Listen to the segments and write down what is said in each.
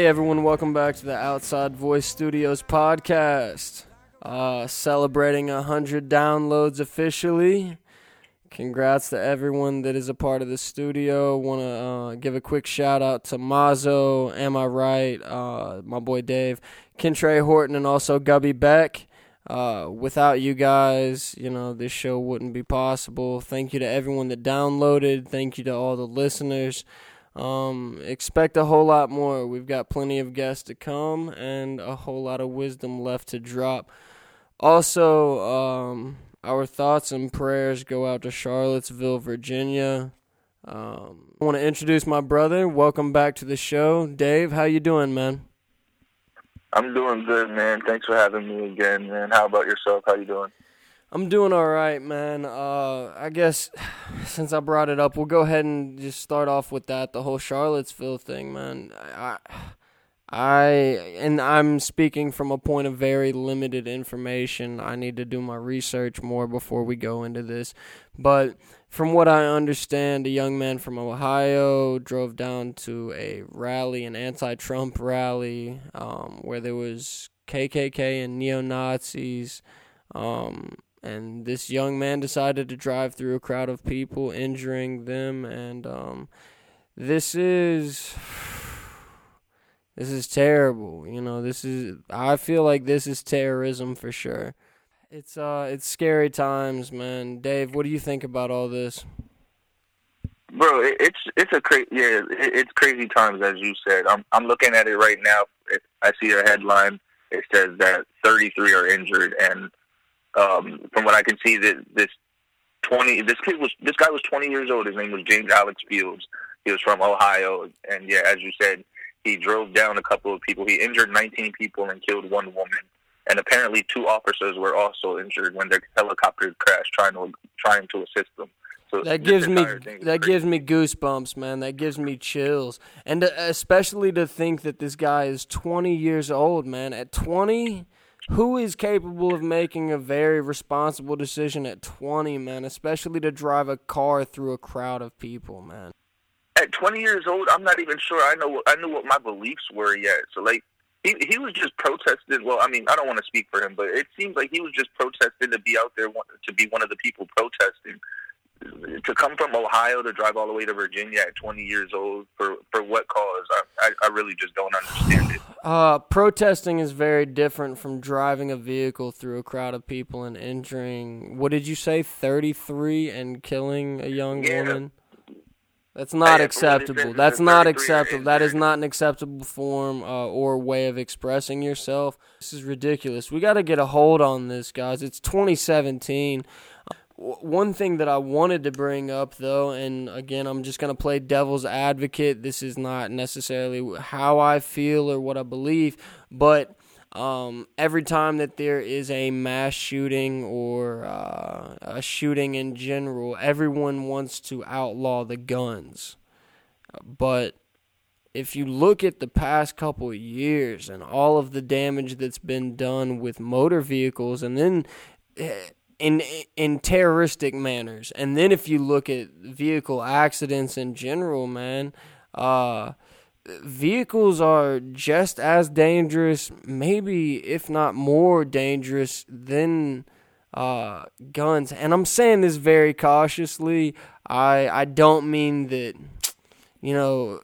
Hey everyone, welcome back to the Outside Voice Studios podcast. Uh, celebrating 100 downloads officially. Congrats to everyone that is a part of the studio. Want to uh, give a quick shout out to Mazo, Am I Write, uh, my boy Dave, Kintrey Horton, and also Gubby Beck. Uh, without you guys, you know, this show wouldn't be possible. Thank you to everyone that downloaded. Thank you to all the listeners. Um, expect a whole lot more. We've got plenty of guests to come and a whole lot of wisdom left to drop. Also, um, our thoughts and prayers go out to Charlottesville, Virginia. Um, I want to introduce my brother. Welcome back to the show, Dave. How you doing, man? I'm doing good, man. Thanks for having me again, man. How about yourself? How you doing? I'm doing all right, man. Uh, I guess since I brought it up, we'll go ahead and just start off with that. The whole Charlottesville thing, man. I, I, and I'm speaking from a point of very limited information. I need to do my research more before we go into this. But from what I understand, a young man from Ohio drove down to a rally, an anti-Trump rally, um, where there was KKK and neo Nazis. Um, and this young man decided to drive through a crowd of people, injuring them. And um, this is this is terrible. You know, this is I feel like this is terrorism for sure. It's uh, it's scary times, man. Dave, what do you think about all this? Bro, it's it's a crazy yeah, it's crazy times as you said. I'm I'm looking at it right now. I see a headline. It says that 33 are injured, and um, from what I can see, that this twenty this kid was this guy was twenty years old. His name was James Alex Fields. He was from Ohio, and yeah, as you said, he drove down a couple of people. He injured nineteen people and killed one woman. And apparently, two officers were also injured when their helicopter crashed, trying to trying to assist them. So that gives me that gives me goosebumps, man. That gives me chills, and uh, especially to think that this guy is 20 years old, man. At 20, who is capable of making a very responsible decision at 20, man, especially to drive a car through a crowd of people, man? At 20 years old, I'm not even sure I know what, I knew what my beliefs were yet. So like he he was just protesting. Well, I mean, I don't want to speak for him, but it seems like he was just protesting to be out there to be one of the people protesting to come from Ohio to drive all the way to Virginia at 20 years old for for what cause? I I, I really just don't understand it. Uh, protesting is very different from driving a vehicle through a crowd of people and injuring. What did you say? 33 and killing a young yeah. woman. That's not acceptable. That's not acceptable. That is not an acceptable form uh, or way of expressing yourself. This is ridiculous. We got to get a hold on this, guys. It's 2017 one thing that I wanted to bring up, though, and again, I'm just going to play devil's advocate. This is not necessarily how I feel or what I believe, but um, every time that there is a mass shooting or uh, a shooting in general, everyone wants to outlaw the guns. But if you look at the past couple years and all of the damage that's been done with motor vehicles, and then eh, in in terroristic manners. And then if you look at vehicle accidents in general, man, uh, vehicles are just as dangerous, maybe if not more dangerous than uh, guns. And I'm saying this very cautiously. I I don't mean that you know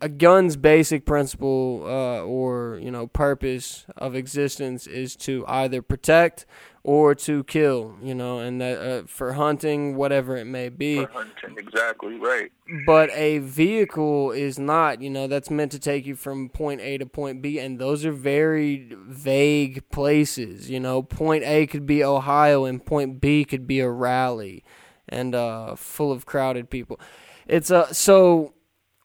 a gun's basic principle uh, or you know purpose of existence is to either protect or to kill, you know, and that uh, for hunting, whatever it may be. For hunting, exactly right. But a vehicle is not, you know, that's meant to take you from point A to point B, and those are very vague places. You know, point A could be Ohio, and point B could be a rally, and uh, full of crowded people. It's a uh, so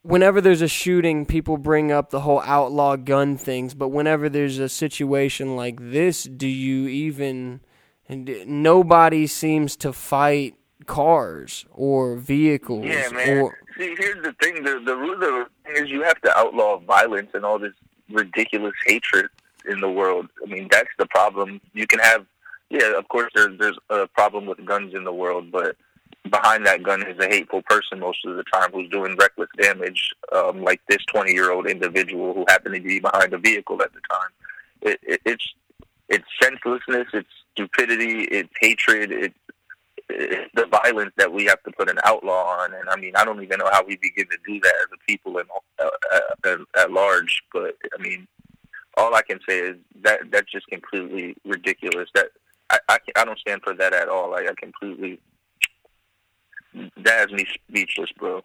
whenever there's a shooting, people bring up the whole outlaw gun things, but whenever there's a situation like this, do you even and nobody seems to fight cars or vehicles. Yeah, man. Or, See, here's the thing: the the root of the thing is you have to outlaw violence and all this ridiculous hatred in the world. I mean, that's the problem. You can have, yeah, of course, there's there's a problem with guns in the world, but behind that gun is a hateful person most of the time who's doing reckless damage, um, like this 20 year old individual who happened to be behind the vehicle at the time. It, it, it's it's senselessness, it's stupidity, it's hatred, it's, it's the violence that we have to put an outlaw on. And I mean, I don't even know how we begin to do that as a people in, uh, uh, at large. But I mean, all I can say is that that's just completely ridiculous. That I I, I don't stand for that at all. Like I completely that has me speechless, bro.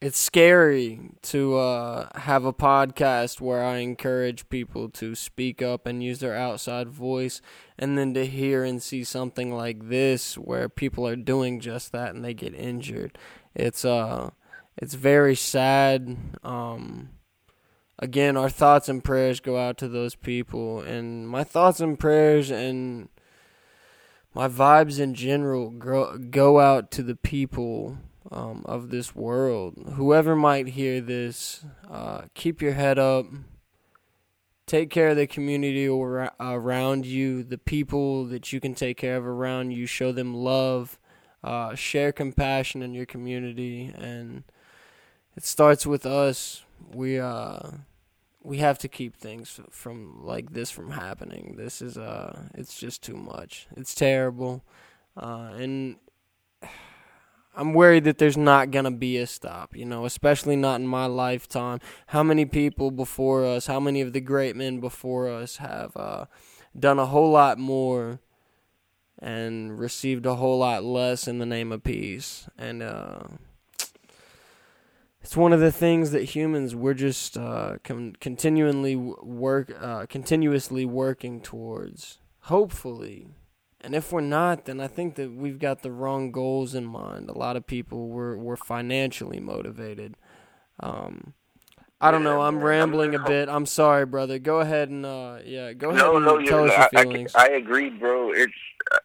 It's scary to uh, have a podcast where I encourage people to speak up and use their outside voice, and then to hear and see something like this where people are doing just that and they get injured. It's uh, it's very sad. Um, again, our thoughts and prayers go out to those people, and my thoughts and prayers and my vibes in general go, go out to the people um, of this world. Whoever might hear this, uh, keep your head up. Take care of the community around you, the people that you can take care of around you. Show them love. Uh, share compassion in your community, and it starts with us. We uh, we have to keep things from like this from happening. This is uh it's just too much. It's terrible. Uh and I'm worried that there's not going to be a stop, you know, especially not in my lifetime. How many people before us, how many of the great men before us have uh, done a whole lot more and received a whole lot less in the name of peace? And uh, it's one of the things that humans we're just uh, con- continually work uh, continuously working towards. Hopefully, and if we're not, then I think that we've got the wrong goals in mind. A lot of people were were financially motivated. Um, I don't know. I'm rambling a bit. I'm sorry, brother. Go ahead and uh, yeah, go ahead no, and no, tell us your I, feelings. I, I agree, bro. It's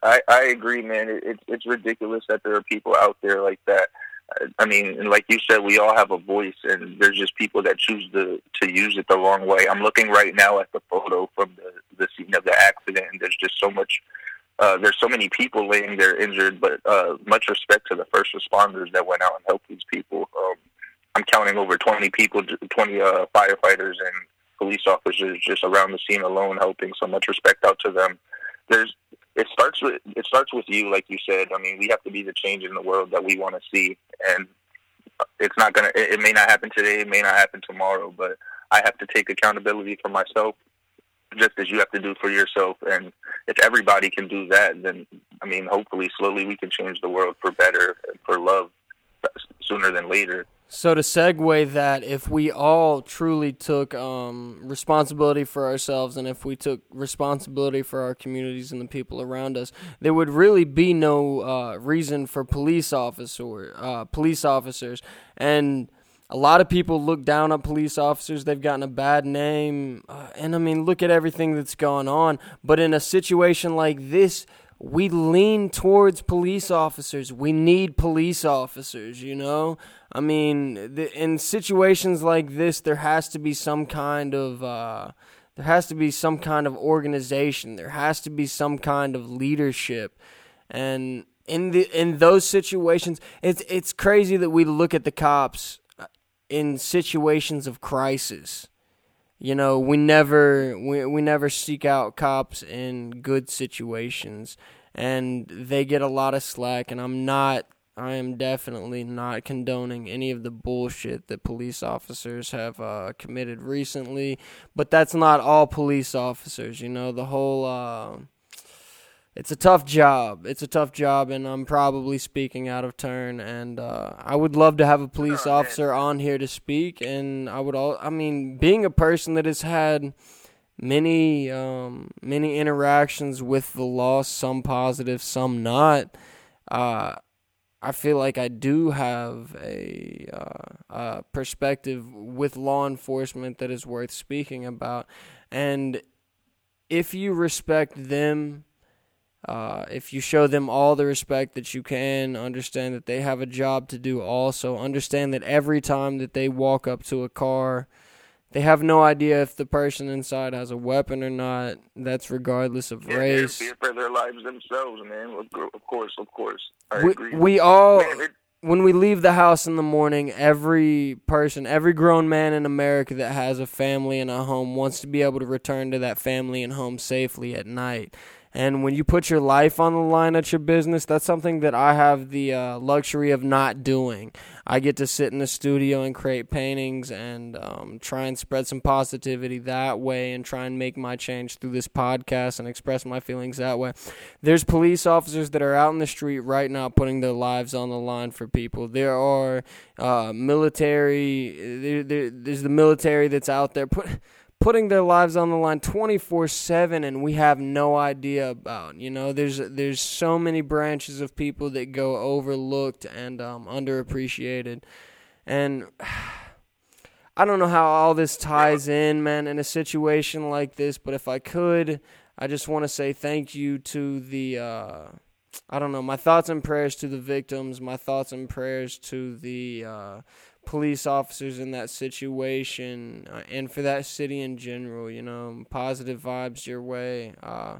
I I agree, man. It, it's it's ridiculous that there are people out there like that I mean, and like you said, we all have a voice, and there's just people that choose to to use it the wrong way. I'm looking right now at the photo from the the scene of the accident, and there's just so much. Uh, there's so many people laying there injured, but uh, much respect to the first responders that went out and helped these people. Um, I'm counting over 20 people, 20 uh, firefighters and police officers just around the scene alone helping. So much respect out to them. There's it starts with it starts with you, like you said. I mean, we have to be the change in the world that we want to see, and it's not gonna. It, it may not happen today. It may not happen tomorrow, but I have to take accountability for myself, just as you have to do for yourself. And if everybody can do that, then I mean, hopefully, slowly we can change the world for better, for love, sooner than later. So to segue that, if we all truly took um, responsibility for ourselves, and if we took responsibility for our communities and the people around us, there would really be no uh, reason for police officer uh, police officers. And a lot of people look down on police officers. They've gotten a bad name, uh, and I mean, look at everything that's gone on. But in a situation like this we lean towards police officers. We need police officers, you know? I mean, the, in situations like this, there has to be some kind of. Uh, there has to be some kind of organization. There has to be some kind of leadership, and in the in those situations, it's it's crazy that we look at the cops in situations of crisis. You know we never we, we never seek out cops in good situations and they get a lot of slack and i'm not i am definitely not condoning any of the bullshit that police officers have uh, committed recently but that's not all police officers you know the whole uh, it's a tough job. It's a tough job, and I'm probably speaking out of turn. And uh, I would love to have a police oh, officer on here to speak. And I would all, I mean, being a person that has had many, um, many interactions with the law, some positive, some not. Uh, I feel like I do have a, uh, a perspective with law enforcement that is worth speaking about. And if you respect them uh, if you show them all the respect that you can, understand that they have a job to do also. Understand that every time that they walk up to a car, they have no idea if the person inside has a weapon or not. That's regardless of yeah, race. They're for their lives themselves, man. Of course, of course. I we, agree. we all. Man, when we leave the house in the morning, every person, every grown man in America that has a family and a home wants to be able to return to that family and home safely at night. And when you put your life on the line at your business, that's something that I have the uh, luxury of not doing. I get to sit in the studio and create paintings and um, try and spread some positivity that way and try and make my change through this podcast and express my feelings that way. There's police officers that are out in the street right now putting their lives on the line for people. There are uh, military, there, there, there's the military that's out there. Put, putting their lives on the line 24/7 and we have no idea about. You know, there's there's so many branches of people that go overlooked and um, underappreciated. And I don't know how all this ties in, man, in a situation like this, but if I could, I just want to say thank you to the uh, I don't know, my thoughts and prayers to the victims, my thoughts and prayers to the uh, police officers in that situation uh, and for that city in general. You know, positive vibes your way. Uh,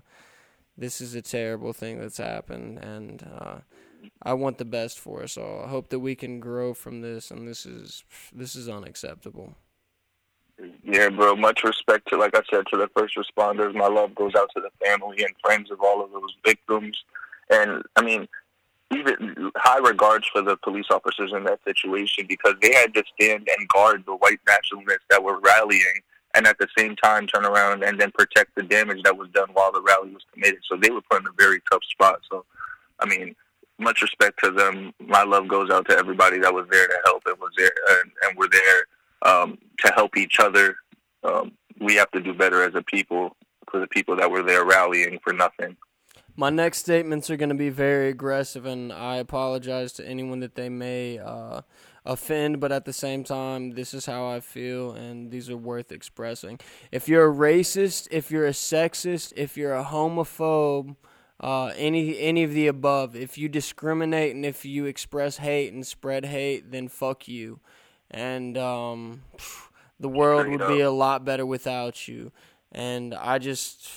this is a terrible thing that's happened, and uh, I want the best for us all. I hope that we can grow from this, and this is this is unacceptable. Yeah, bro. Much respect to, like I said, to the first responders. My love goes out to the family and friends of all of those victims. And I mean, even high regards for the police officers in that situation because they had to stand and guard the white nationalists that were rallying and at the same time turn around and then protect the damage that was done while the rally was committed. So they were put in a very tough spot. So, I mean, much respect to them. My love goes out to everybody that was there to help and was there and, and were there um, to help each other. Um, we have to do better as a people for the people that were there rallying for nothing. My next statements are going to be very aggressive, and I apologize to anyone that they may uh, offend, but at the same time, this is how I feel, and these are worth expressing. If you're a racist, if you're a sexist, if you're a homophobe, uh, any any of the above, if you discriminate and if you express hate and spread hate, then fuck you, and um, the world would be a lot better without you. And I just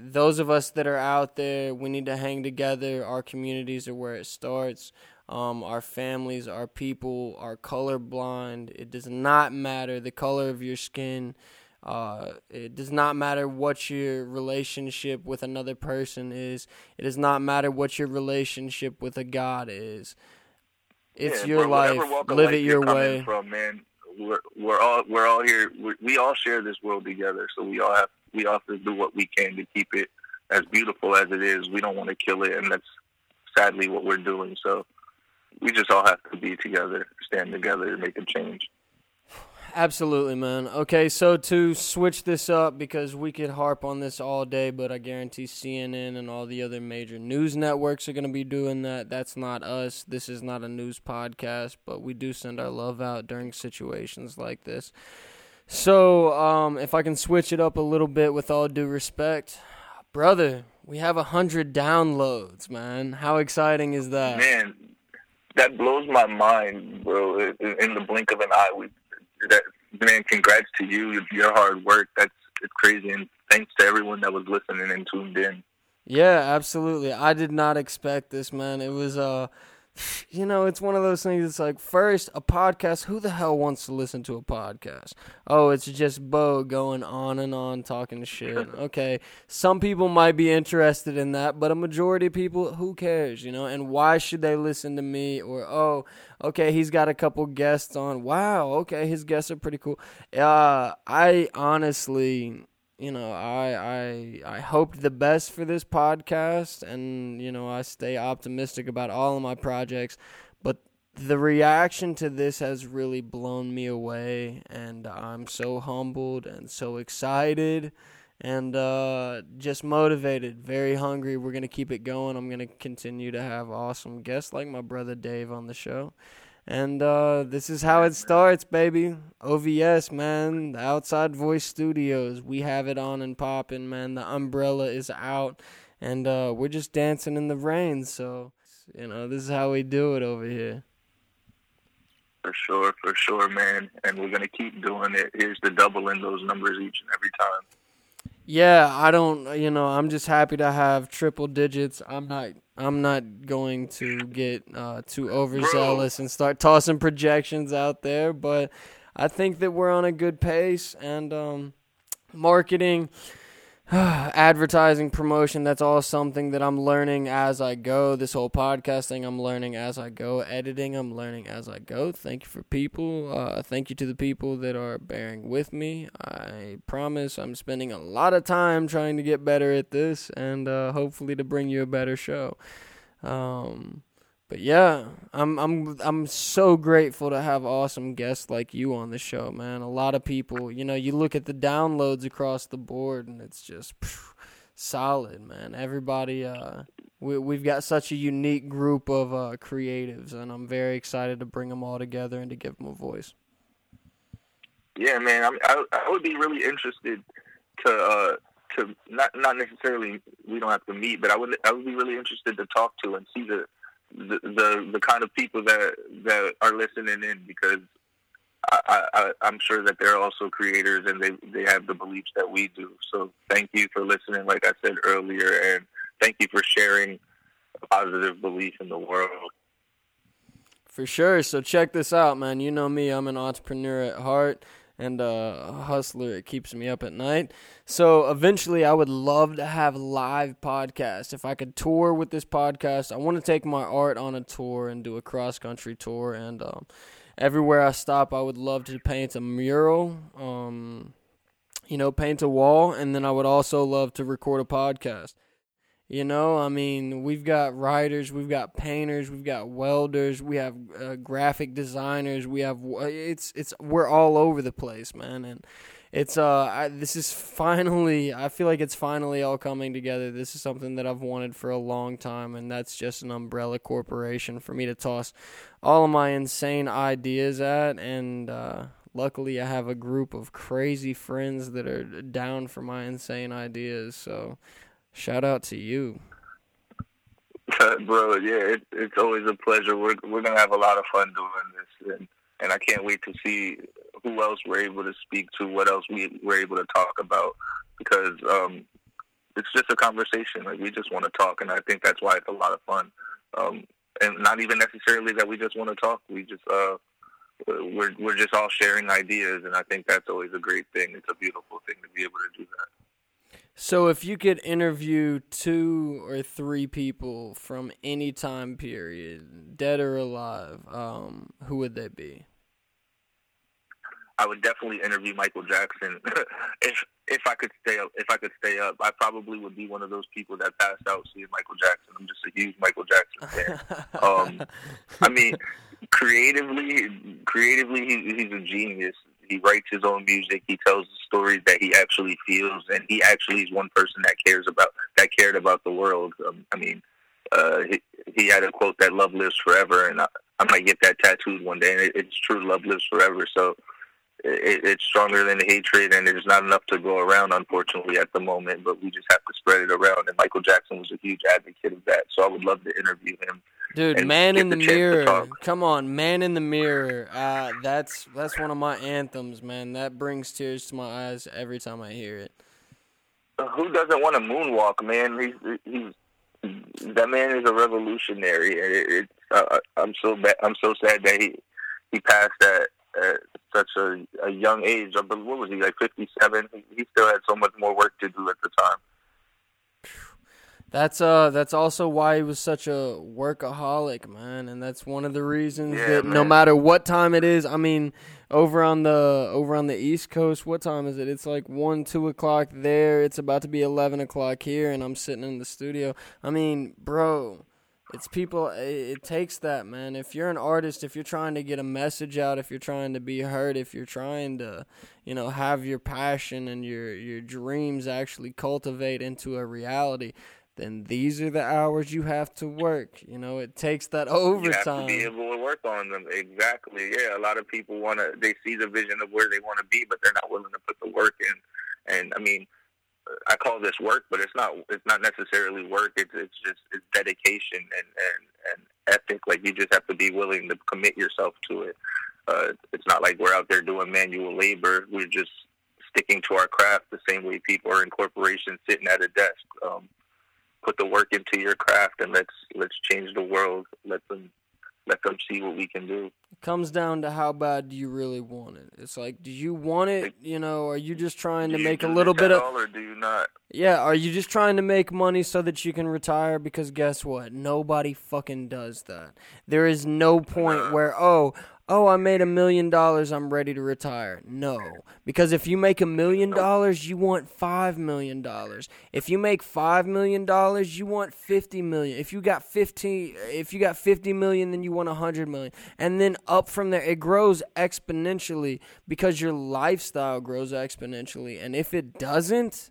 those of us that are out there, we need to hang together. Our communities are where it starts. Um, our families, our people are colorblind. It does not matter the color of your skin. Uh, it does not matter what your relationship with another person is. It does not matter what your relationship with a God is. It's yeah, your life. Live it your way. From man, we're, we're all we're all here. We, we all share this world together, so we all have we all have to do what we can to keep it as beautiful as it is. We don't want to kill it, and that's sadly what we're doing. So we just all have to be together, stand together to make a change. Absolutely, man. Okay, so to switch this up because we could harp on this all day, but I guarantee CNN and all the other major news networks are going to be doing that. That's not us. This is not a news podcast, but we do send our love out during situations like this. So, um, if I can switch it up a little bit with all due respect, brother, we have a hundred downloads, man. How exciting is that? Man, that blows my mind, bro. In the blink of an eye, we that man. Congrats to you, your hard work. That's it's crazy, and thanks to everyone that was listening and tuned in. Yeah, absolutely. I did not expect this, man. It was uh you know, it's one of those things. It's like first a podcast. Who the hell wants to listen to a podcast? Oh, it's just Bo going on and on talking shit. Okay, some people might be interested in that, but a majority of people, who cares? You know, and why should they listen to me? Or oh, okay, he's got a couple guests on. Wow, okay, his guests are pretty cool. Uh, I honestly you know, I I I hoped the best for this podcast, and you know, I stay optimistic about all of my projects. But the reaction to this has really blown me away, and I'm so humbled and so excited, and uh, just motivated, very hungry. We're gonna keep it going. I'm gonna continue to have awesome guests like my brother Dave on the show. And uh, this is how it starts, baby. OVS, man. The Outside Voice Studios. We have it on and popping, man. The umbrella is out. And uh, we're just dancing in the rain. So, you know, this is how we do it over here. For sure, for sure, man. And we're gonna keep doing it. Here's the double in those numbers each and every time. Yeah, I don't. You know, I'm just happy to have triple digits. I'm not. I'm not going to get uh, too overzealous and start tossing projections out there, but I think that we're on a good pace and um, marketing. advertising promotion that's all something that i'm learning as i go. This whole podcasting i'm learning as i go. Editing i'm learning as i go. Thank you for people uh, thank you to the people that are bearing with me. I promise i'm spending a lot of time trying to get better at this and uh, hopefully to bring you a better show. Um, but yeah, I'm I'm I'm so grateful to have awesome guests like you on the show, man. A lot of people, you know, you look at the downloads across the board and it's just phew, solid, man. Everybody uh we we've got such a unique group of uh creatives and I'm very excited to bring them all together and to give them a voice. Yeah, man. I'm, I I would be really interested to uh to not not necessarily we don't have to meet, but I would I would be really interested to talk to and see the the the, kind of people that that are listening in because I, I, I'm sure that they're also creators and they they have the beliefs that we do. So thank you for listening, like I said earlier, and thank you for sharing a positive belief in the world. For sure. So check this out, man. You know me, I'm an entrepreneur at heart and uh, a hustler. It keeps me up at night. So eventually, I would love to have live podcasts. If I could tour with this podcast, I want to take my art on a tour and do a cross country tour. And um, everywhere I stop, I would love to paint a mural. Um, you know, paint a wall, and then I would also love to record a podcast. You know, I mean, we've got writers, we've got painters, we've got welders, we have uh, graphic designers, we have it's it's we're all over the place, man, and it's uh I, this is finally I feel like it's finally all coming together. This is something that I've wanted for a long time, and that's just an umbrella corporation for me to toss all of my insane ideas at, and uh, luckily I have a group of crazy friends that are down for my insane ideas, so. Shout out to you. Bro, yeah, it, it's always a pleasure. We're we're gonna have a lot of fun doing this, and and I can't wait to see who else we're able to speak to, what else we we're able to talk about, because um, it's just a conversation. Like we just want to talk, and I think that's why it's a lot of fun. Um, and not even necessarily that we just want to talk. We just uh, we're we're just all sharing ideas, and I think that's always a great thing. It's a beautiful thing to be able to do that. So, if you could interview two or three people from any time period, dead or alive, um, who would they be? I would definitely interview Michael Jackson. if if I could stay up, if I could stay up, I probably would be one of those people that passed out seeing Michael Jackson. I'm just a huge Michael Jackson fan. um, I mean, creatively, creatively, he, he's a genius he writes his own music. He tells the stories that he actually feels, and he actually is one person that cares about that cared about the world. Um, I mean, uh, he, he had a quote that "Love lives forever," and I, I might get that tattooed one day. And it, it's true, love lives forever. So it, it's stronger than the hatred, and there's not enough to go around, unfortunately, at the moment. But we just have to spread it around. And Michael Jackson was a huge advocate of that. So I would love to interview him Dude, man in the, the mirror. Come on, man in the mirror. Uh, that's that's one of my anthems, man. That brings tears to my eyes every time I hear it. Who doesn't want to moonwalk, man? He's he's that man is a revolutionary. It, it, uh, I'm so bad. I'm so sad that he he passed at, at such a, a young age. I believe What was he like? 57. He still had so much more work to do at the time. That's uh that's also why he was such a workaholic, man, and that's one of the reasons yeah, that man. no matter what time it is, I mean, over on the over on the East Coast, what time is it? It's like one, two o'clock there. It's about to be eleven o'clock here, and I'm sitting in the studio. I mean, bro, it's people. It, it takes that, man. If you're an artist, if you're trying to get a message out, if you're trying to be heard, if you're trying to, you know, have your passion and your your dreams actually cultivate into a reality then these are the hours you have to work. You know, it takes that overtime. You have to be able to work on them. Exactly. Yeah, a lot of people want to. They see the vision of where they want to be, but they're not willing to put the work in. And I mean, I call this work, but it's not. It's not necessarily work. It's it's just it's dedication and and and ethic. Like you just have to be willing to commit yourself to it. Uh, it's not like we're out there doing manual labor. We're just sticking to our craft the same way people are in corporations sitting at a desk. Um, put the work into your craft and let's let's change the world. Let them let them see what we can do. It comes down to how bad do you really want it. It's like, do you want it? You know, are you just trying to make a little bit of? Or do you not? Yeah, are you just trying to make money so that you can retire? Because guess what? Nobody fucking does that. There is no point where oh oh, I made a million dollars, I'm ready to retire. No. Because if you make a million dollars, you want five million dollars. If you make five million dollars, you want fifty million. If you got fifteen if you got fifty million, then you want a hundred million. And then up from there it grows exponentially because your lifestyle grows exponentially. And if it doesn't,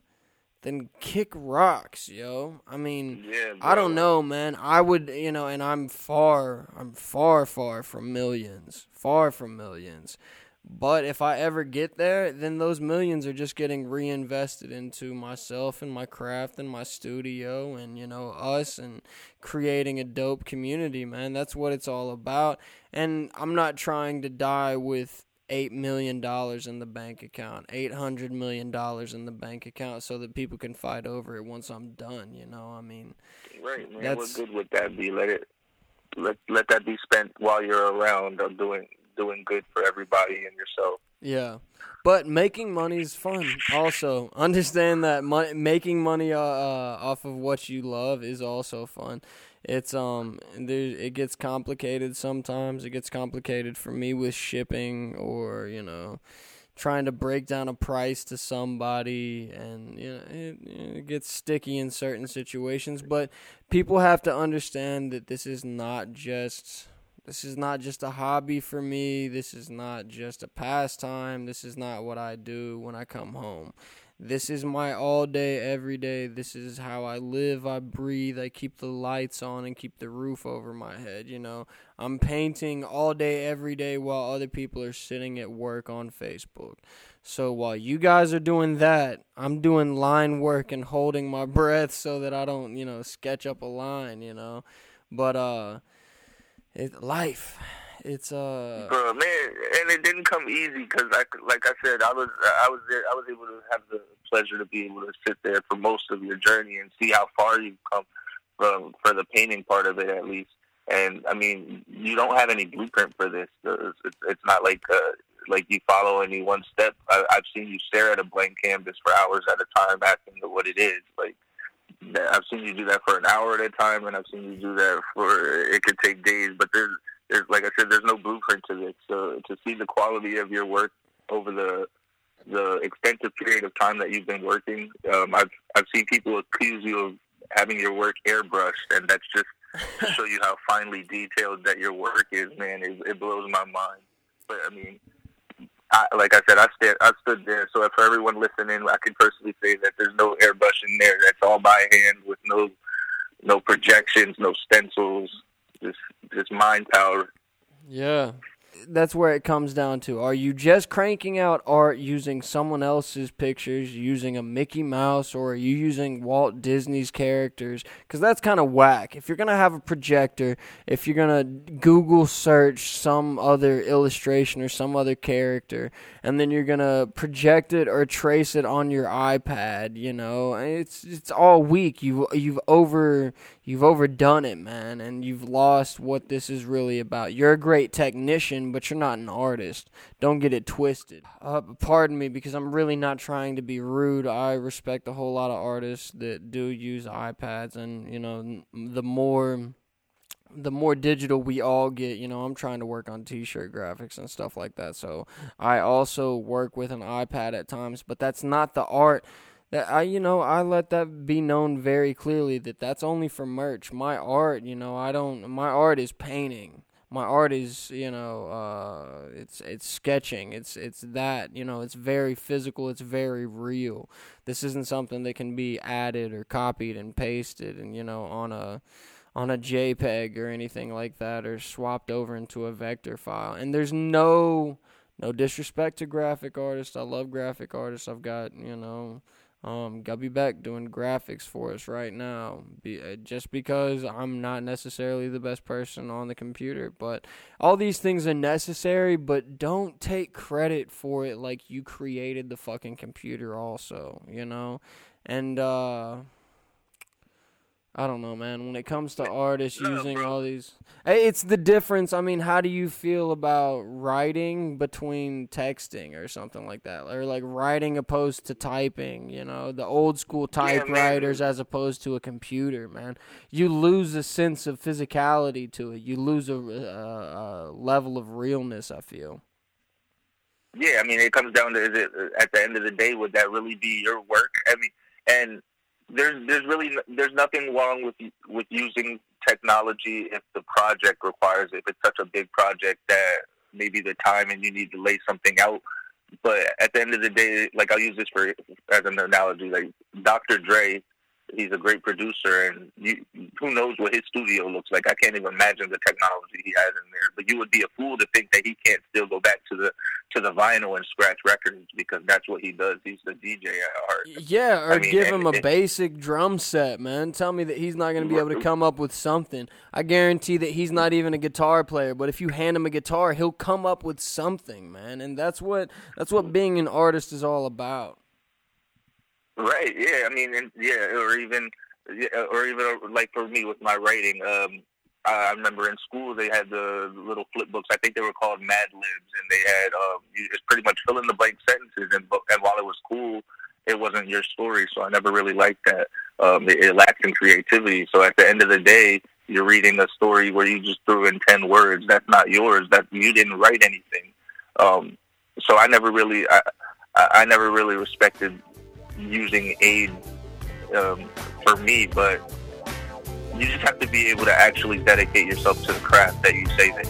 then kick rocks, yo. I mean, yeah, I don't know, man. I would, you know, and I'm far, I'm far, far from millions, far from millions. But if I ever get there, then those millions are just getting reinvested into myself and my craft and my studio and, you know, us and creating a dope community, man. That's what it's all about. And I'm not trying to die with eight million dollars in the bank account, eight hundred million dollars in the bank account, so that people can fight over it once I'm done. You know, I mean, right, man. That's, what good would that be? Let it let let that be spent while you're around, on doing doing good for everybody and yourself. Yeah, but making money is fun. Also, understand that money, making money uh, uh, off of what you love is also fun it's um there it gets complicated sometimes. It gets complicated for me with shipping or you know trying to break down a price to somebody and you know it, it gets sticky in certain situations. But people have to understand that this is not just this is not just a hobby for me. This is not just a pastime. This is not what I do when I come home this is my all day, every day. This is how I live, I breathe, I keep the lights on and keep the roof over my head. You know, I'm painting all day, every day while other people are sitting at work on Facebook. So while you guys are doing that, I'm doing line work and holding my breath so that I don't, you know, sketch up a line, you know. But, uh, it, life it's uh, bro, man, and it didn't come easy because, like, like I said, I was, I was there, I was able to have the pleasure to be able to sit there for most of your journey and see how far you've come from for the painting part of it, at least. And I mean, you don't have any blueprint for this. It's, it's not like uh, like you follow any one step. I, I've seen you stare at a blank canvas for hours at a time, asking what it is. Like I've seen you do that for an hour at a time, and I've seen you do that for it could take days. But there's there's like I said, there's no blueprint to this. So to see the quality of your work over the the extensive period of time that you've been working, um, I've I've seen people accuse you of having your work airbrushed, and that's just to show you how finely detailed that your work is. Man, it, it blows my mind. But I mean, I, like I said, I stood I stood there. So for everyone listening, I can personally say that there's no airbrush in there. That's all by hand with no no projections, no stencils, just just mind power. Yeah that's where it comes down to. Are you just cranking out art using someone else's pictures, using a Mickey Mouse, or are you using Walt Disney's characters? Because that's kind of whack. If you're going to have a projector, if you're going to Google search some other illustration or some other character, and then you're going to project it or trace it on your iPad, you know, it's it's all weak. You you've over you've overdone it, man, and you've lost what this is really about. You're a great technician, but you're not an artist. Don't get it twisted. Uh, pardon me, because I'm really not trying to be rude. I respect a whole lot of artists that do use iPads, and you know, the more the more digital we all get, you know, I'm trying to work on t-shirt graphics and stuff like that. So I also work with an iPad at times, but that's not the art that I you know I let that be known very clearly that that's only for merch. My art, you know, I don't my art is painting. My art is, you know, uh it's it's sketching. It's it's that, you know, it's very physical, it's very real. This isn't something that can be added or copied and pasted and you know on a on a JPEG or anything like that or swapped over into a vector file. And there's no no disrespect to graphic artists. I love graphic artists. I've got, you know, Um, Gubby Beck doing graphics for us right now. Be, uh, just because I'm not necessarily the best person on the computer, but all these things are necessary. But don't take credit for it like you created the fucking computer, also. You know, and uh, I don't know, man. When it comes to artists No, using bro. all these, it's the difference. I mean, how do you feel about writing between texting or something like that, or like writing opposed to typing? You know, the old school typewriters as opposed to a computer. Man, you lose a sense of physicality to it. You lose a, a, a level of realness. I feel. Yeah, I mean, it comes down to is it at the end of the day would that really be your work? I mean, and there's there's really there's nothing wrong with with using technology if the project requires it. If it's such a big project that maybe the time and you need to lay something out. But at the end of the day, like I'll use this for as an analogy, like Dr. Dre, he's a great producer, and you, who knows what his studio looks like? I can't even imagine the technology he has in there. But you would be a fool to think that he can't still go back to the to the vinyl and scratch records because that's what he does. He's the DJ at heart. Yeah, or I mean, give and him a it- basic drum set, man. Tell me that he's not going to be able to come up with something. I guarantee that he's not even a guitar player, but if you hand him a guitar, he'll come up with something, man. And that's what that's what being an artist is all about. Right. Yeah. I mean, and yeah, or even, yeah, or even like for me with my writing, um, I remember in school they had the little flip books. I think they were called Mad Libs, and they had um, you just pretty much fill in the blank sentences. And and while it was cool, it wasn't your story, so I never really liked that. Um, it, it lacked in creativity. So at the end of the day, you're reading a story where you just threw in ten words. That's not yours. That you didn't write anything. Um, so I never really, I I never really respected using aid um, for me, but you just have to be able to actually dedicate yourself to the craft that you say that